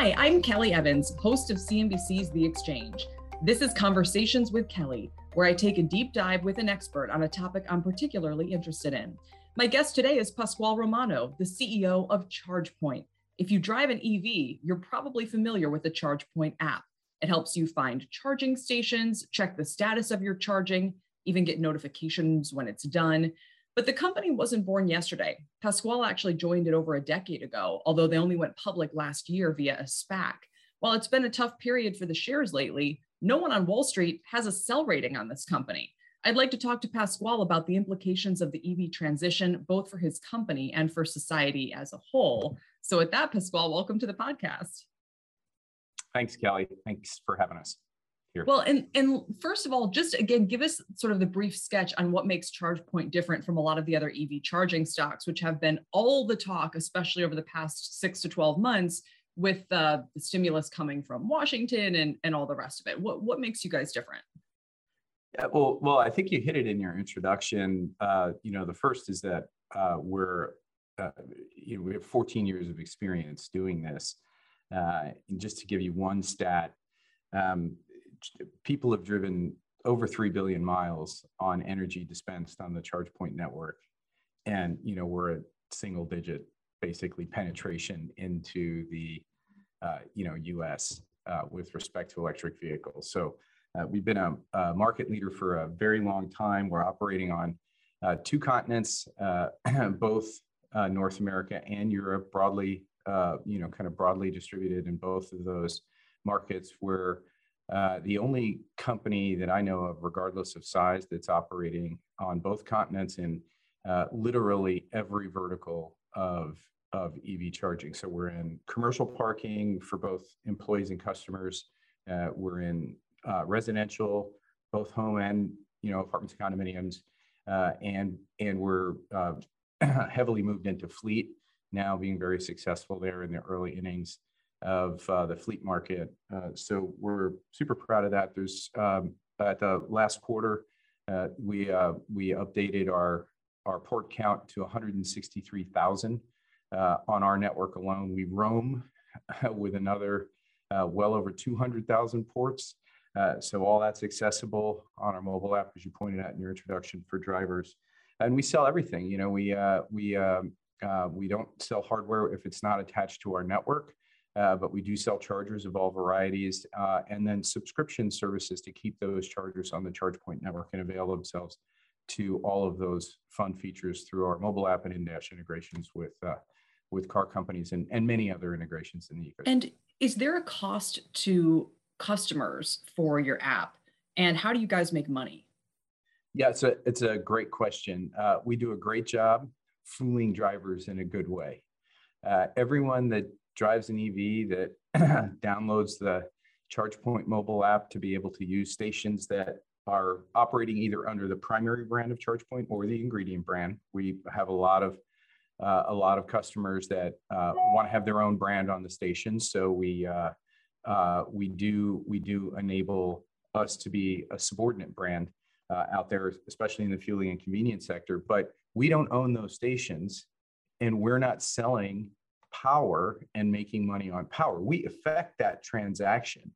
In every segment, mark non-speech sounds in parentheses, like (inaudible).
Hi, I'm Kelly Evans, host of CNBC's The Exchange. This is Conversations with Kelly, where I take a deep dive with an expert on a topic I'm particularly interested in. My guest today is Pasquale Romano, the CEO of ChargePoint. If you drive an EV, you're probably familiar with the ChargePoint app. It helps you find charging stations, check the status of your charging, even get notifications when it's done. But the company wasn't born yesterday. Pasquale actually joined it over a decade ago, although they only went public last year via a SPAC. While it's been a tough period for the shares lately, no one on Wall Street has a sell rating on this company. I'd like to talk to Pasquale about the implications of the EV transition, both for his company and for society as a whole. So, with that, Pasquale, welcome to the podcast. Thanks, Kelly. Thanks for having us here? Well, and and first of all, just again, give us sort of the brief sketch on what makes ChargePoint different from a lot of the other EV charging stocks, which have been all the talk, especially over the past six to twelve months, with uh, the stimulus coming from Washington and and all the rest of it. What what makes you guys different? Yeah, well, well, I think you hit it in your introduction. Uh, you know, the first is that uh, we're uh, you know, we have 14 years of experience doing this. Uh, and just to give you one stat, um, people have driven over 3 billion miles on energy dispensed on the ChargePoint network. And, you know, we're a single digit, basically penetration into the, uh, you know, US uh, with respect to electric vehicles. So uh, we've been a, a, market leader for a very long time. We're operating on uh, two continents, uh, (clears throat) both uh, North America and Europe, broadly, you know, kind of broadly distributed in both of those markets. We're uh, the only company that I know of, regardless of size, that's operating on both continents in uh, literally every vertical of, of EV charging. So we're in commercial parking for both employees and customers. Uh, we're in uh, residential, both home and you know apartments, condominiums, uh, and and we're (clears throat) heavily moved into fleet now, being very successful there in the early innings of uh, the fleet market. Uh, so we're super proud of that. There's um, at the last quarter, uh, we uh, we updated our our port count to 163,000 uh, on our network alone. We roam with another uh, well over 200,000 ports. so all that's accessible on our mobile app, as you pointed out in your introduction for drivers. And we sell everything. You know, we we um, we don't sell hardware if it's not attached to our network. Uh, but we do sell chargers of all varieties uh, and then subscription services to keep those chargers on the ChargePoint network and avail themselves to all of those fun features through our mobile app and in-dash integrations with uh, with car companies and, and many other integrations in the ecosystem. And is there a cost to customers for your app? And how do you guys make money? Yeah, it's a, it's a great question. Uh, we do a great job fooling drivers in a good way. Uh, everyone that drives an EV that (clears throat) downloads the ChargePoint mobile app to be able to use stations that are operating either under the primary brand of ChargePoint or the ingredient brand. We have a lot of uh, a lot of customers that uh, want to have their own brand on the station, so we uh, uh we do we do enable us to be a subordinate brand uh, out there, especially in the fueling and convenience sector. But we don't own those stations, and we're not selling power and making money on power. We affect that transaction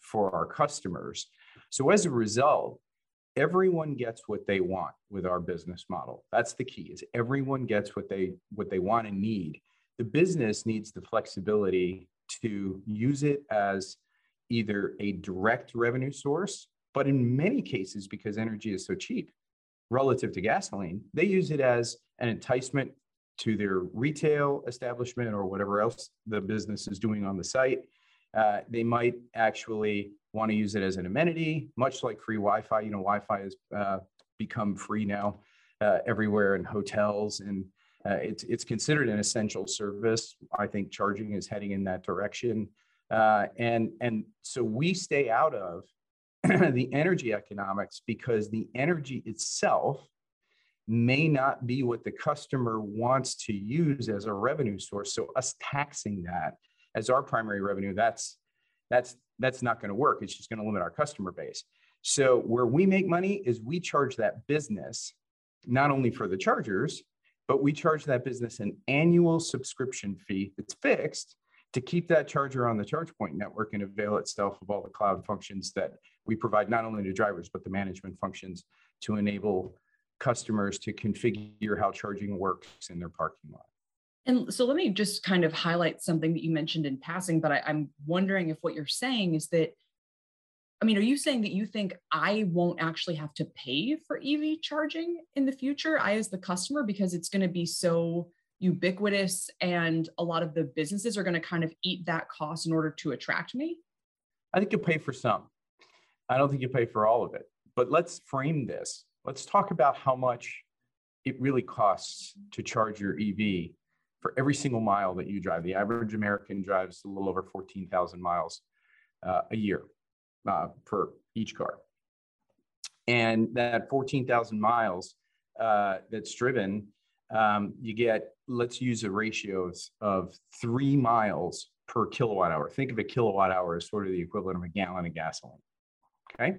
for our customers. So as a result, everyone gets what they want with our business model. That's the key is everyone gets what they what they want and need. The business needs the flexibility to use it as either a direct revenue source, but in many cases because energy is so cheap relative to gasoline, they use it as an enticement to their retail establishment or whatever else the business is doing on the site. Uh, they might actually want to use it as an amenity, much like free Wi-Fi. You know, Wi-Fi has uh, become free now uh, everywhere in hotels and uh, it's it's considered an essential service. I think charging is heading in that direction, uh, and and so we stay out of (clears throat) the energy economics because the energy itself may not be what the customer wants to use as a revenue source. So us taxing that as our primary revenue, that's that's that's not going to work. It's just going to limit our customer base. So where we make money is we charge that business not only for the chargers, but we charge that business an annual subscription fee that's fixed to keep that charger on the ChargePoint network and avail itself of all the cloud functions that we provide not only to drivers, but the management functions to enable customers to configure how charging works in their parking lot. And so let me just kind of highlight something that you mentioned in passing, but I, am wondering if what you're saying is that, I mean, are you saying that you think I won't actually have to pay for EV charging in the future, I as the customer, because it's going to be so ubiquitous and a lot of the businesses are going to kind of eat that cost in order to attract me? I think you pay for some. I don't think you pay for all of it. But let's frame this. Let's talk about how much it really costs to charge your EV for every single mile that you drive. The average American drives a little over 14,000 miles uh, a year uh, per each car. And that 14,000 miles uh, that's driven, um, you get, let's use a ratio of, three miles per kilowatt hour. Think of a kilowatt hour as sort of the equivalent of a gallon of gasoline. Okay.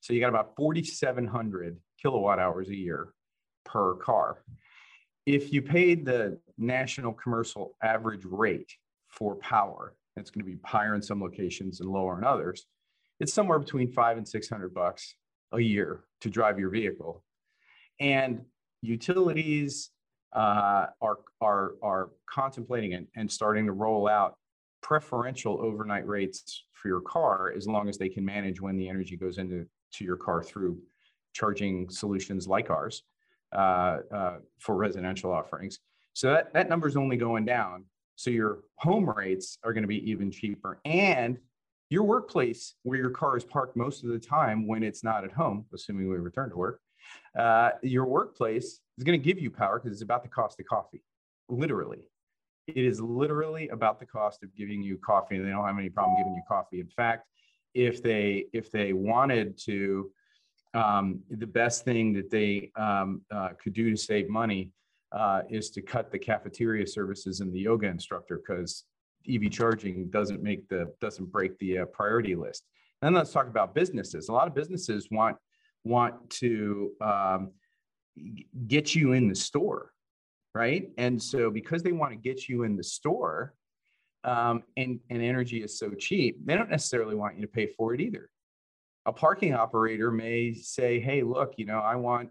So you got about 4,700 kilowatt hours a year per car. If you paid the national commercial average rate for power, it's going to be higher in some locations and lower in others. It's somewhere between five and 600 bucks a year to drive your vehicle. And utilities uh, are, are, are contemplating and, and starting to roll out preferential overnight rates for your car as long as they can manage when the energy goes into to your car through charging solutions like ours uh, uh, for residential offerings. So that, that number is only going down. So your home rates are going to be even cheaper. And your workplace, where your car is parked most of the time when it's not at home, assuming we return to work, uh, your workplace is going to give you power because it's about the cost of coffee, literally. It is literally about the cost of giving you coffee, and they don't have any problem giving you coffee. In fact, if they if they wanted to, um, the best thing that they um, uh, could do to save money uh, is to cut the cafeteria services and the yoga instructor because EV charging doesn't make the doesn't break the uh, priority list. And then let's talk about businesses. A lot of businesses want want to um, get you in the store right? And so because they want to get you in the store, um, and, and energy is so cheap, they don't necessarily want you to pay for it either. A parking operator may say, hey, look, you know, I want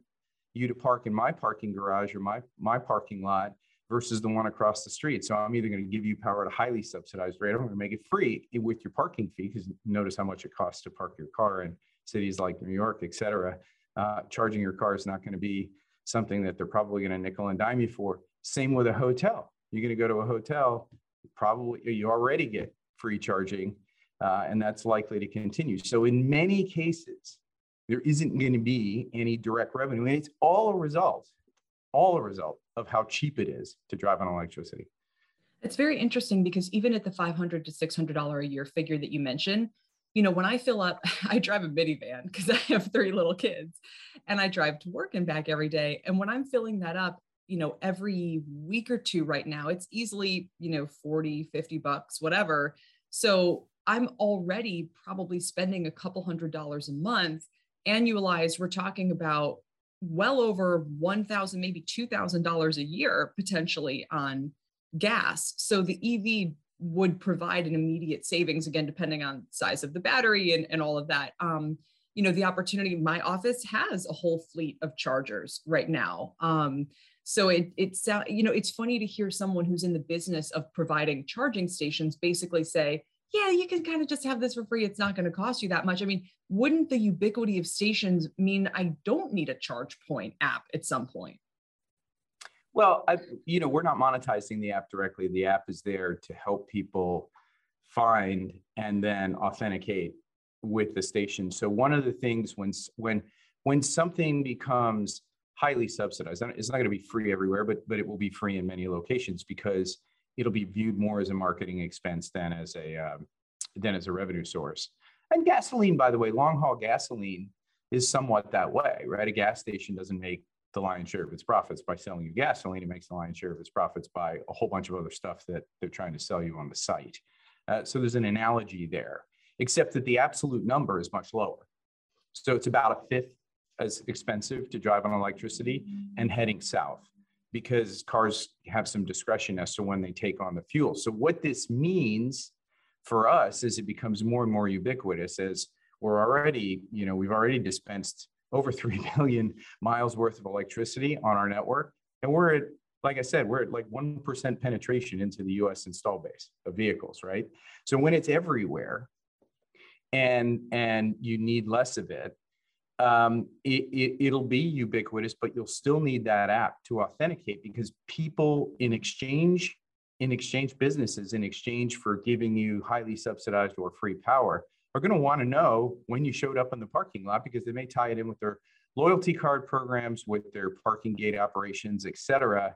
you to park in my parking garage or my, my parking lot versus the one across the street. So I'm either going to give you power at a highly subsidized rate. I'm going to make it free with your parking fee because notice how much it costs to park your car in cities like New York, et cetera. Uh, charging your car is not going to be something that they're probably going to nickel and dime you for. Same with a hotel. You're going to go to a hotel, probably you already get free charging, uh, and that's likely to continue. So in many cases, there isn't going to be any direct revenue, and it's all a result, all a result of how cheap it is to drive on electricity. It's very interesting because even at the 500 to 600 dollar a year figure that you mentioned, you know, when I fill up, (laughs) I drive a minivan because (laughs) I have three little kids and I drive to work and back every day. And when I'm filling that up, you know, every week or two right now, it's easily, you know, 40, 50 bucks, whatever. So I'm already probably spending a couple hundred dollars a month. Annualized, we're talking about well over 1000 maybe $2000 a year potentially on gas. So the ev would provide an immediate savings again depending on size of the battery and, and all of that. Um, you know the opportunity my office has a whole fleet of chargers right now. Um, so it it's you know it's funny to hear someone who's in the business of providing charging stations basically say yeah you can kind of just have this for free it's not going to cost you that much i mean wouldn't the ubiquity of stations mean i don't need a charge point app at some point well, I, you know, we're not monetizing the app directly. The app is there to help people find and then authenticate with the station. So one of the things when when when something becomes highly subsidized. It's not going to be free everywhere, but but it will be free in many locations because it'll be viewed more as a marketing expense than as a um, than as a revenue source. And gasoline, by the way, long haul gasoline is somewhat that way, right? A gas station doesn't make the lion's share of its profits by selling you gasoline. It makes the lion's share of its profits by a whole bunch of other stuff that they're trying to sell you on the site. Uh, so there's an analogy there, except that the absolute number is much lower. So it's about a fifth as expensive to drive on electricity and heading south because cars have some discretion as to when they take on the fuel. So what this means for us is it becomes more and more ubiquitous as we're already, you know, we've already dispensed over (laughs) 3 billion miles worth of electricity on our network. And we're at, like I said, we're at like 1% penetration into the US install base of vehicles, right? So when it's everywhere and, and you need less of it, um, it, it, will be ubiquitous, but you'll still need that app to authenticate because people in exchange, in exchange businesses, in exchange for giving you highly subsidized or free power, are going to want to know when you showed up in the parking lot because they may tie it in with their loyalty card programs, with their parking gate operations, et cetera.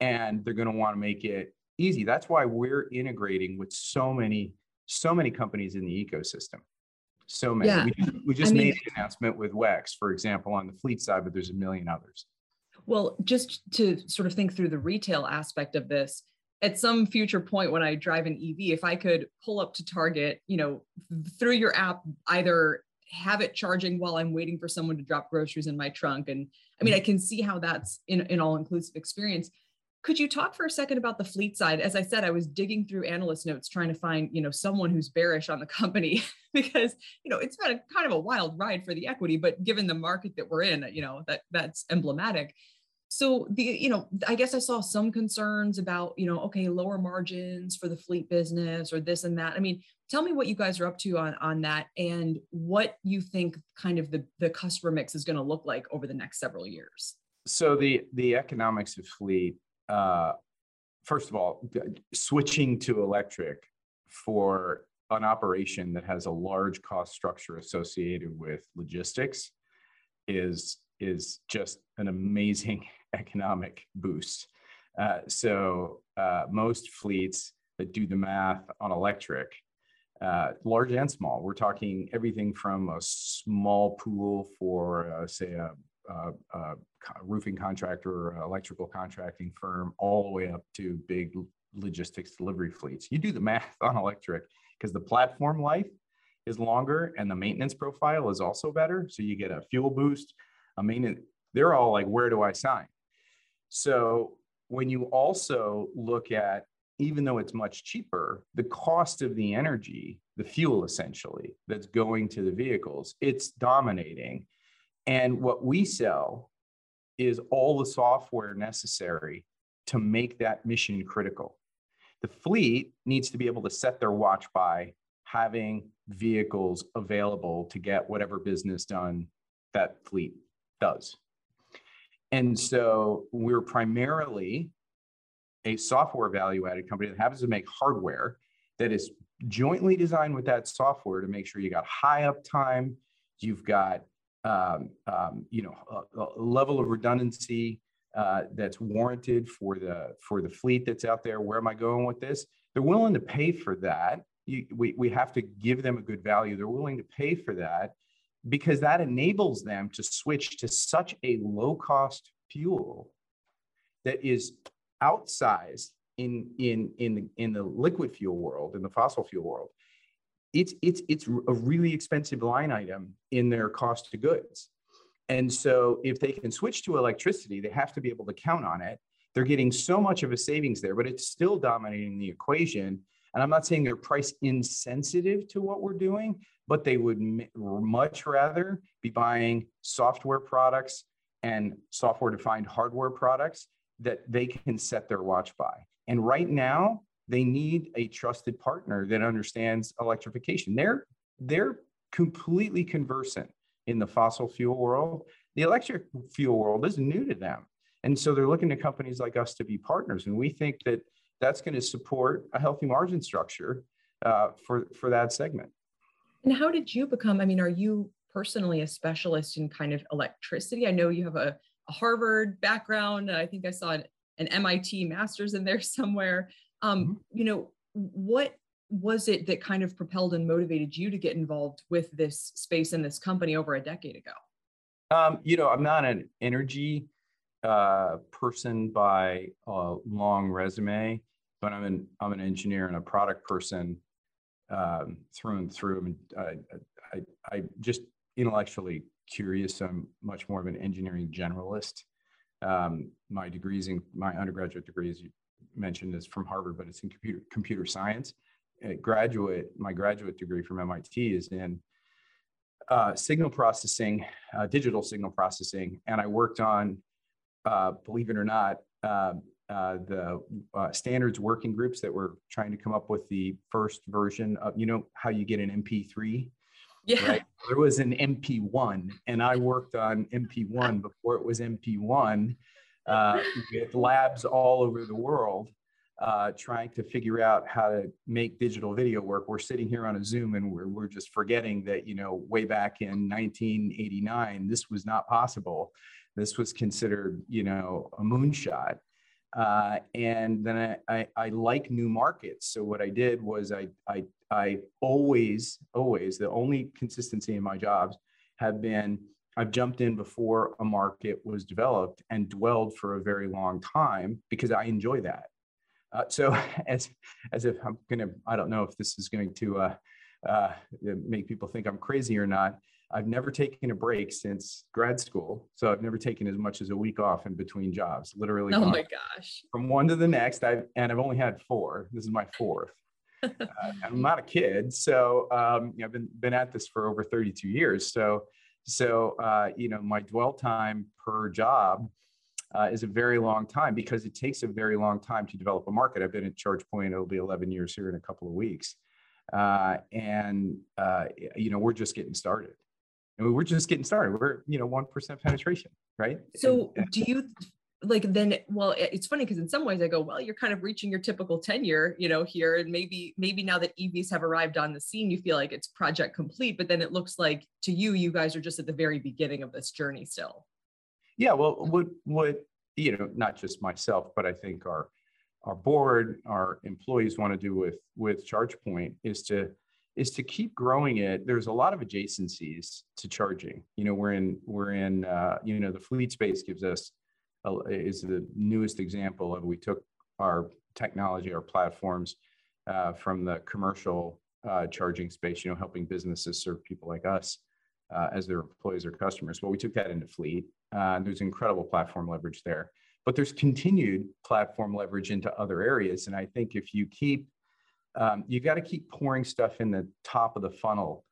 And they're going to want to make it easy. That's why we're integrating with so many, so many companies in the ecosystem. So many. Yeah. We just, we just made mean, an announcement with WEX, for example, on the fleet side, but there's a million others. Well, just to sort of think through the retail aspect of this, at some future point when I drive an EV, if I could pull up to Target, you know, through your app, either have it charging while I'm waiting for someone to drop groceries in my trunk. And I mean, I mm-hmm. can see how that's in an all inclusive experience. Could you talk for a second about the fleet side? As I said, I was digging through analyst notes trying to find, you know, someone who's bearish on the company (laughs) because, you know, it's been a kind of a wild ride for the equity, but given the market that we're in, you know, that that's emblematic. So the you know i guess i saw some concerns about you know okay lower margins for the fleet business or this and that. I mean tell me what you guys are up to on on that and what you think kind of the the customer mix is going to look like over the next several years. So the the economics of fleet uh first of all switching to electric for an operation that has a large cost structure associated with logistics is is just an amazing (laughs) economic boost. Uh, so uh, most fleets that do the math on electric, uh, large and small, we're talking everything from a small pool for, uh, say, a, Uh, uh, roofing contractor or electrical contracting firm, all the way up to big logistics delivery fleets. You do the math on electric because the platform life is longer and the maintenance profile is also better. So you get a fuel boost. I mean, they're all like, where do I sign? So when you also look at, even though it's much cheaper, the cost of the energy, the fuel essentially that's going to the vehicles, it's dominating. And what we sell is all the software necessary to make that mission critical. The fleet needs to be able to set their watch by having vehicles available to get whatever business done that fleet does. And so we're primarily a software value added company that happens to make hardware that is jointly designed with that software to make sure you got high uptime, you've got um, um, you know a, a, level of redundancy uh, that's warranted for the for the fleet that's out there. Where am I going with this? They're willing to pay for that. You, we, we have to give them a good value. They're willing to pay for that because that enables them to switch to such a low cost fuel that is outsized in in in in the liquid fuel world in the fossil fuel world it's it's it's a really expensive line item in their cost of goods. And so if they can switch to electricity they have to be able to count on it. They're getting so much of a savings there but it's still dominating the equation. And i'm not saying they're price insensitive to what we're doing but they would m- much rather be buying software products and software defined hardware products that they can set their watch by. And right now, they need a trusted partner that understands electrification. They're they're completely conversant in the fossil fuel world. The electric fuel world is new to them. And so they're looking to companies like us to be partners. And we think that that's going to support a healthy margin structure uh, for, for that segment. And how did you become? I mean, are you personally a specialist in kind of electricity? I know you have a a Harvard background. I think I saw an, an MIT master's in there (laughs) somewhere. Um, mm-hmm. You know, what was it that kind of propelled and motivated you to get involved with this space and this company over a decade ago? Um, you know, I'm not an energy uh, person by a long resume, but I'm an I'm an engineer and a product person um, through and through. I mean, I, I, I just intellectually curious. I'm much more of an engineering generalist. Um, my degrees in my undergraduate degree, mentioned, is from Harvard, but it's in computer computer science. Graduate, my graduate degree from MIT is in uh, signal processing, uh, digital signal processing, and I worked on, uh, believe it or not, uh, uh, the uh, standards working groups that were trying to come up with the first version of, you know, how you get an MP3. Yeah. Right? There was an MP1, and I worked on MP1 before it was MP1 with labs all over the world uh, trying to figure out how to make digital video work. We're sitting here on a Zoom and we're, we're just forgetting that, you know, way back in 1989, this was not possible. This was considered, you know, a moonshot. Uh, and then I, I, I, like new markets. So what I did was I, I, I always, always, the only consistency in my jobs have been I've jumped in before a market was developed and dwelled for a very long time because I enjoy that. Uh, so (laughs) as, as if I'm going to, I don't know if this is going to uh, uh, make people think I'm crazy or not. I've never taken a break since grad school. So I've never taken as much as a week off in between jobs, literally. Oh my gosh. From one to the next. I've, and I've only had four. This is my fourth. (laughs) uh, I'm not a kid. So um, you know, I've been, been at this for over 32 years. So, so uh, you know, my dwell time per job uh, is a very long time because it takes a very long time to develop a market. I've been at ChargePoint; it'll be 11 years here in a couple of weeks, uh, and uh, you know we're just getting started. I mean, we're just getting started. We're you know one percent penetration, right? So, and, do you like then? Well, it's funny because in some ways I go, well, you're kind of reaching your typical tenure, you know, here, and maybe maybe now that EVs have arrived on the scene, you feel like it's project complete. But then it looks like to you, you guys are just at the very beginning of this journey still. Yeah, well, what what you know, not just myself, but I think our our board, our employees want to do with with ChargePoint is to is to keep growing it. There's a lot of adjacencies to charging. You know, we're in we're in uh, you know the fleet space gives us is the newest example of we took our technology, our platforms uh, from the commercial uh, charging space. You know, helping businesses serve people like us uh, as their employees or customers. Well, we took that into fleet. Uh, there's incredible platform leverage there, but there's continued platform leverage into other areas. And I think if you keep, um, you got to keep pouring stuff in the top of the funnel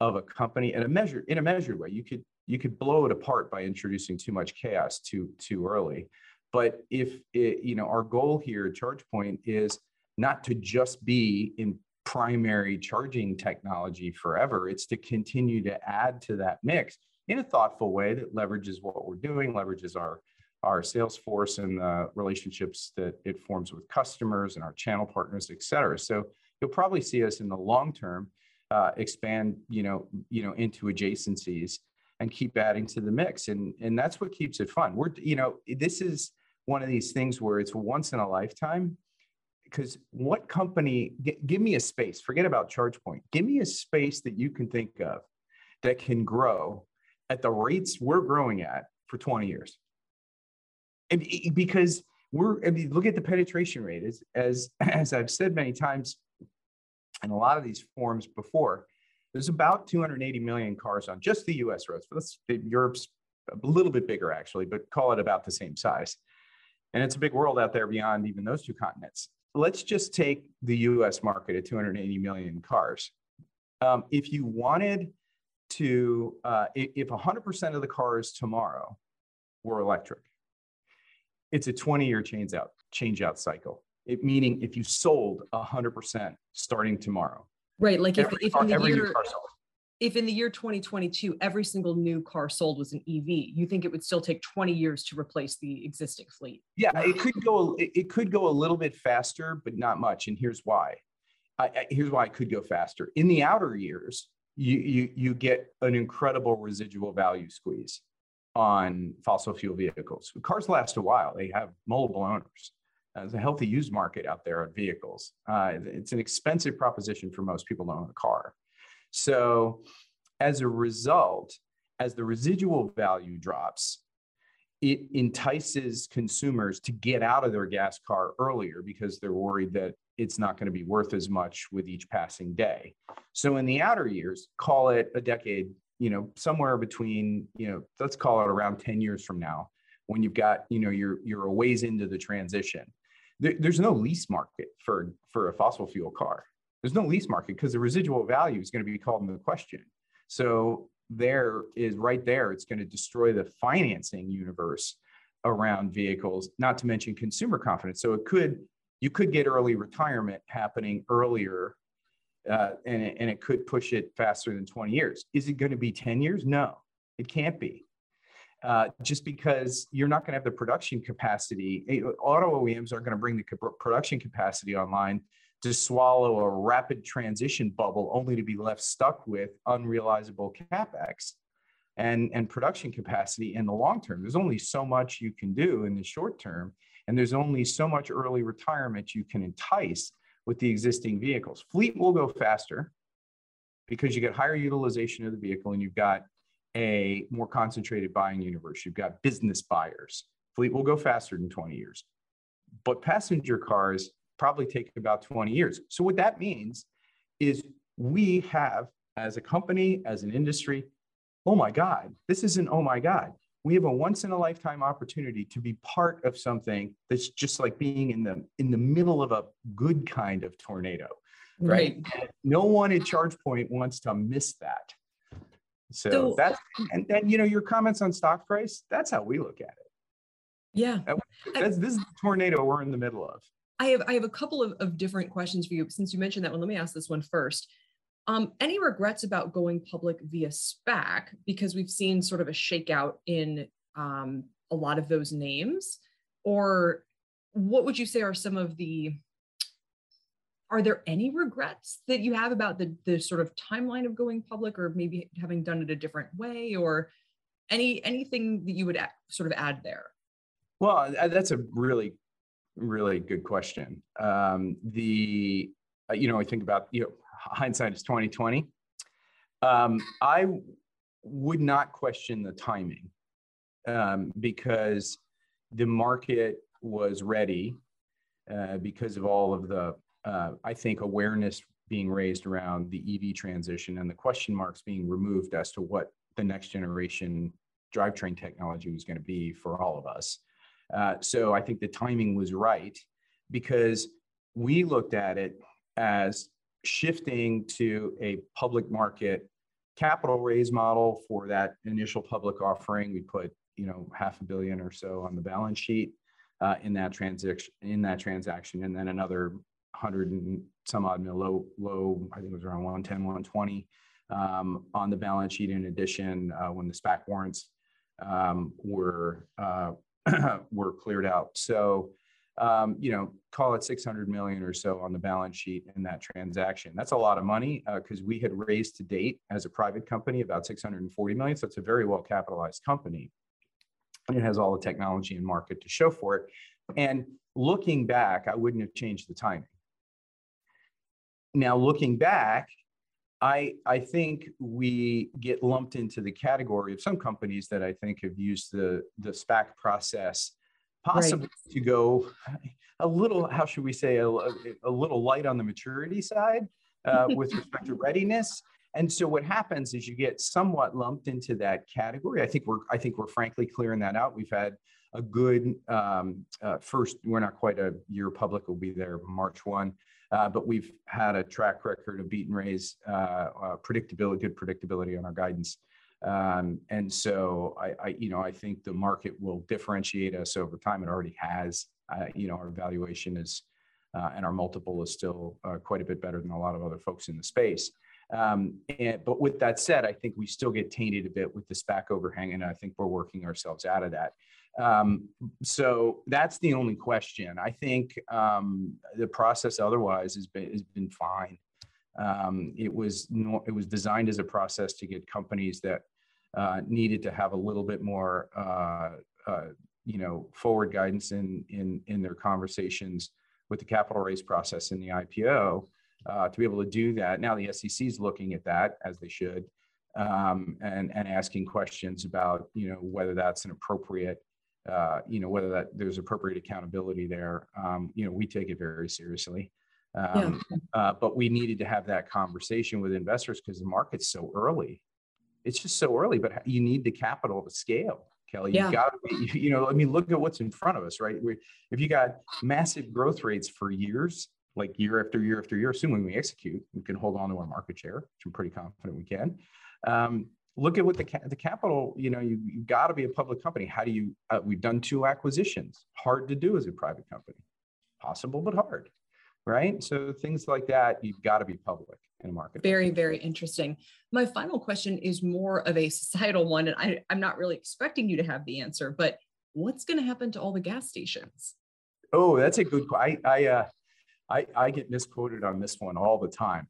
of a company in a measure in a measured way. You could you could blow it apart by introducing too much chaos too too early. But if it, you know our goal here at ChargePoint is not to just be in primary charging technology forever. It's to continue to add to that mix in a thoughtful way that leverages what we're doing, leverages our our sales force and the relationships that it forms with customers and our channel partners, et cetera. So you'll probably see us in the long term uh, expand, you know, you know, into adjacencies and keep adding to the mix. And and that's what keeps it fun. We're, you know, this is one of these things where it's once in a lifetime because what company g- give me a space forget about chargepoint give me a space that you can think of that can grow at the rates we're growing at for 20 years and because we're I mean, look at the penetration rate as as (laughs) as i've said many times in a lot of these forums before there's about 280 million cars on just the us roads but let's europe's a little bit bigger actually but call it about the same size and it's a big world out there beyond even those two continents let's just take the US market at 280 million cars. Um, if you wanted to, uh, if 100% of the cars tomorrow were electric, it's a 20 year change out, change out cycle. It, meaning if you sold 100% starting tomorrow. Right. Like if, if in the year, if in the year 2022 every single new car sold was an ev you think it would still take 20 years to replace the existing fleet yeah it could go it could go a little bit faster but not much and here's why I, here's why it could go faster in the outer years you, you you get an incredible residual value squeeze on fossil fuel vehicles. Cars last a while. They have multiple owners. Uh, there's a healthy used market out there on vehicles. Uh, it's an expensive proposition for most people to own a car. So, as a result, as the residual value drops, it entices consumers to get out of their gas car earlier because they're worried that it's not going to be worth as much with each passing day. So in the outer years, call it a decade, you know, somewhere between, you know, let's call it around 10 years from now, when you've got, you know, you're you're a ways into the transition. There, there's no lease market for for a fossil fuel car. There's no lease market because the residual value is going to be called into question. So there is right there, it's going to destroy the financing universe around vehicles, not to mention consumer confidence. So it could, you could get early retirement happening earlier uh, and, and it could push it faster than 20 years. Is it going to be 10 years? No, it can't be. Uh, just because you're not going to have the production capacity. Eh, auto OEMs aren't going to bring the production capacity online to swallow a rapid transition bubble only to be left stuck with unrealizable capex and, and production capacity in the long term. There's only so much you can do in the short term, and there's only so much early retirement you can entice with the existing vehicles. Fleet will go faster because you get higher utilization of the vehicle and you've got a more concentrated buying universe. You've got business buyers. Fleet will go faster than 20 years. But passenger cars probably take about 20 years. So what that means is we have, as a company, as an industry, oh my God, this isn't oh my God. We have a once in a lifetime opportunity to be part of something that's just like being in the in the middle of a good kind of tornado. Right. right? No one at ChargePoint wants to miss that. So, so that's and then you know your comments on stock price, that's how we look at it. Yeah. That's, this is the tornado we're in the middle of. I have I have a couple of, of different questions for you. Since you mentioned that one, let me ask this one first. Um, any regrets about going public via SPAC? Because we've seen sort of a shakeout in um, a lot of those names. Or what would you say are some of the are there any regrets that you have about the the sort of timeline of going public or maybe having done it a different way or any anything that you would sort of add there well that's a really really good question. Um, the uh, you know I think about you know (laughs) hindsight is twenty twenty. Um, I would not question the timing um, because the market was ready uh, because of all of the uh, I think awareness being raised around the EV transition and the question marks being removed as to what the next generation drivetrain technology was going to be for all of us. Uh, so I think the timing was right because we looked at it as shifting to a public market capital raise model for that initial public offering. We put you know half a billion or so on the balance sheet uh, in that transaction in that transaction, and then another hundred and some odd mil low low I think it was around 110 120 um, on the balance sheet. In addition, uh, when the SPAC warrants um, were uh, (clears throat) were cleared out. So, um, you know, call it 600 million or so on the balance sheet in that transaction. That's a lot of money because uh, we had raised to date as a private company about 640 million. So it's a very well capitalized company. And it has all the technology and market to show for it. And looking back, I wouldn't have changed the timing. Now, looking back, I, I think we get lumped into the category of some companies that I think have used the, the SPAC process possibly right. to go (laughs) a little, how should we say, a, a little light on the maturity side uh, (laughs) with respect to readiness. And so what happens is you get somewhat lumped into that category. I think we're, I think we're frankly clearing that out. We've had a good um, uh, first, we're not quite a year public, we'll be there March 1. Uh, but we've had a track record of beat and raise uh, uh, predictability, good predictability on our guidance. Um, and so I, you know, I think the market will differentiate us over time. It already has. You know, our valuation is and our multiple is still quite a bit better than a lot of other folks in the space. Um, and, but with that said, I think we still get tainted a bit with the SPAC overhang, and I think we're working ourselves out of that. Um, so that's the only question. I think um, the process otherwise has been has been fine. Um, it was no, it was designed as a process to get companies that uh, needed to have a little bit more, uh, uh, you know, forward guidance in in in their conversations with the capital raise process in the IPO uh, to be able to do that. Now the SEC is looking at that as they should, um, and and asking questions about you know whether that's an appropriate. Uh, you know whether that there's appropriate accountability there. Um, you know we take it very seriously. Um, yeah. uh, but we needed to have that conversation with investors because the market's so early. It's just so early, but you need the capital to scale. Kelly, yeah. you got to, you know, I mean, look at what's in front of us, right? We, if you got massive growth rates for years, like year after year after year, assuming we execute, we can hold on to our market share, which I'm pretty confident we can. Um, look at what the the capital, you know, you you've got to be a public company. How do you? Uh, we've done two acquisitions. Hard to do as a private company. Possible, but hard right? So things like that, you've got to be public in a market. Very, very interesting. My final question is more of a societal one, and I, I'm not really expecting you to have the answer, but what's going to happen to all the gas stations? Oh, that's a good. I I uh, I, I get misquoted on this one all the time.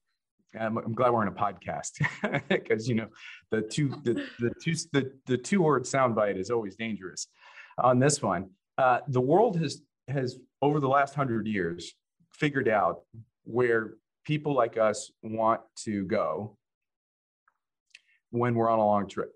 I'm, I'm glad we're in a podcast (laughs) because you know the two the, the two the, the two word soundbite is always dangerous. On this one, uh, the world has has over the last hundred years figured out where people like us want to go when we're on a long trip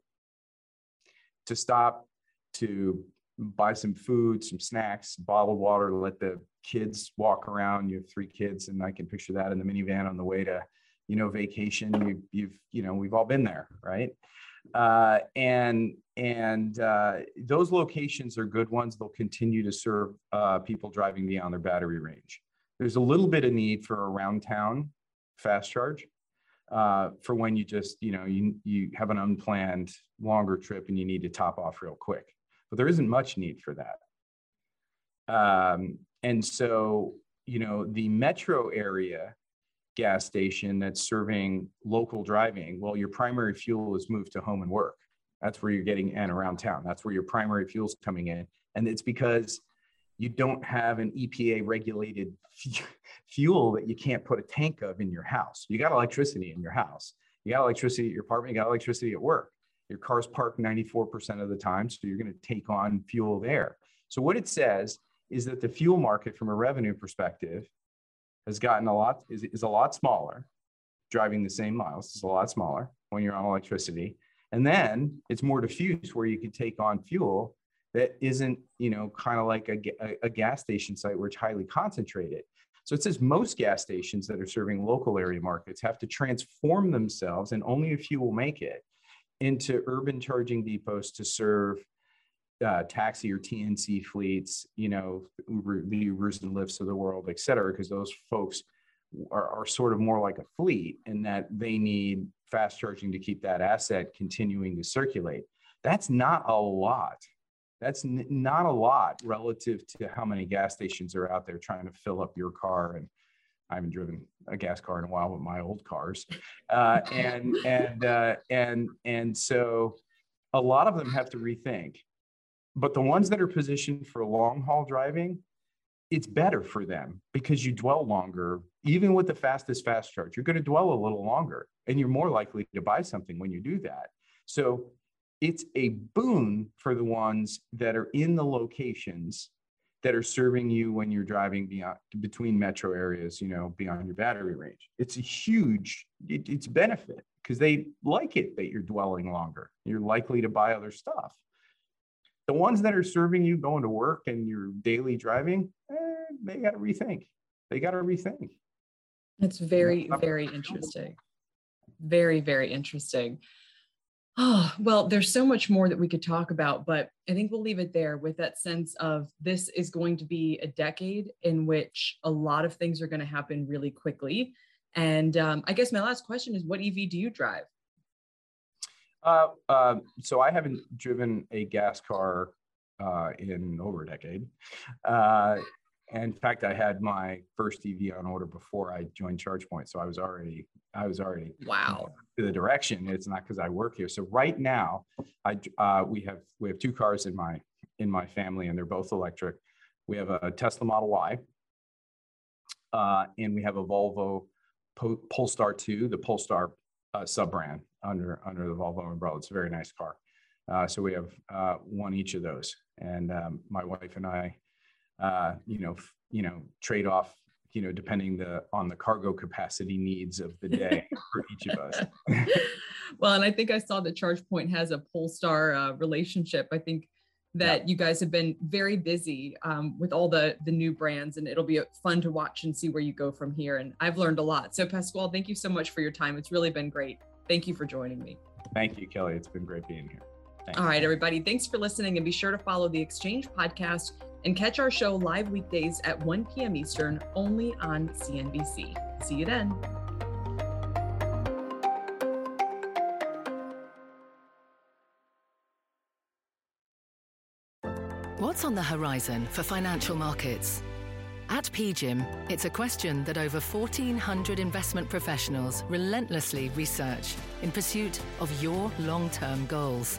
to stop to buy some food some snacks bottled water let the kids walk around. You have three kids and i can picture that in the minivan on the way to you know vacation. You, you've you know we've all been there right? Uh, and and uh, those locations are good ones. They'll continue to serve uh, people driving beyond their battery range. There's a little bit of need for around town fast charge uh, for when you just, you know, you, you have an unplanned longer trip and you need to top off real quick. But there isn't much need for that. Um, and so, you know, the metro area gas station that's serving local driving, well, your primary fuel is moved to home and work. That's where you're getting and around town. That's where your primary fuel's coming in. And it's because you don't have an EPA regulated (laughs) fuel that you can't put a tank of in your house. You got electricity in your house. You got electricity at your apartment. You got electricity at work. Your car's parked 94% of the time. So you're going to take on fuel there. So what it says is that the fuel market from a revenue perspective has gotten a lot, is, is a lot smaller. Driving the same miles is a lot smaller when you're on electricity. And then it's more diffuse where you can take on fuel that isn't, you know, kind of like a, a, a gas station site where it's highly concentrated. So it says most gas stations that are serving local area markets have to transform themselves, and only a few will make it, into urban charging depots to serve uh, taxi or TNC fleets, you know, Uber, the Ubers and Lyfts of the world, et cetera, because those folks are, are sort of more like a fleet in that they need fast charging to keep that asset continuing to circulate. That's not a lot that's n- not a lot relative to how many gas stations are out there trying to fill up your car. And I haven't driven a gas car in a while, but my old cars, uh, and and uh, and and so a lot of them have to rethink. But the ones that are positioned for long haul driving, it's better for them because you dwell longer. Even with the fastest fast charge, you're going to dwell a little longer, and you're more likely to buy something when you do that. So it's a boon for the ones that are in the locations that are serving you when you're driving beyond between metro areas you know beyond your battery range. It's a huge it, it's benefit because they like it that you're dwelling longer. You're likely to buy other stuff. The ones that are serving you going to work and your daily driving eh, they got to rethink. They got to rethink. That's very very interesting. Very very interesting Oh, well, there's so much more that we could talk about, but I think we'll leave it there with that sense of this is going to be a decade in which a lot of things are going to happen really quickly. And um, I guess my last question is what EV do you drive? Uh, uh, so I haven't driven a gas car uh, in over a decade. Uh, in fact, I had my first EV on order before I joined ChargePoint, so I was already I was already wow to the direction. It's not because I work here. So right now, I uh, we have we have two cars in my in my family, and they're both electric. We have a Tesla Model Y, uh, and we have a Volvo po- Polestar 2, the Polestar uh, sub brand under under the Volvo umbrella. It's a very nice car. Uh, so we have uh, one each of those, and um, my wife and I, uh, you know, f- you know, trade off, you know, depending the on the cargo capacity needs of the day (laughs) for each of us. (laughs) well, and I think I saw that ChargePoint has a Polestar uh, relationship. I think that yeah. you guys have been very busy um, with all the the new brands, and it'll be fun to watch and see where you go from here. And I've learned a lot. So Pasquale, thank you so much for your time. It's really been great. Thank you for joining me. Thank you, Kelly. It's been great being here. Thanks. All right, everybody. Thanks for listening, and be sure to follow the Exchange podcast and catch our show live weekdays at 1 p.m. Eastern only on CNBC. See you then. What's on the horizon for financial markets? At PGIM, it's a question that over 1,400 investment professionals relentlessly research in pursuit of your long term goals.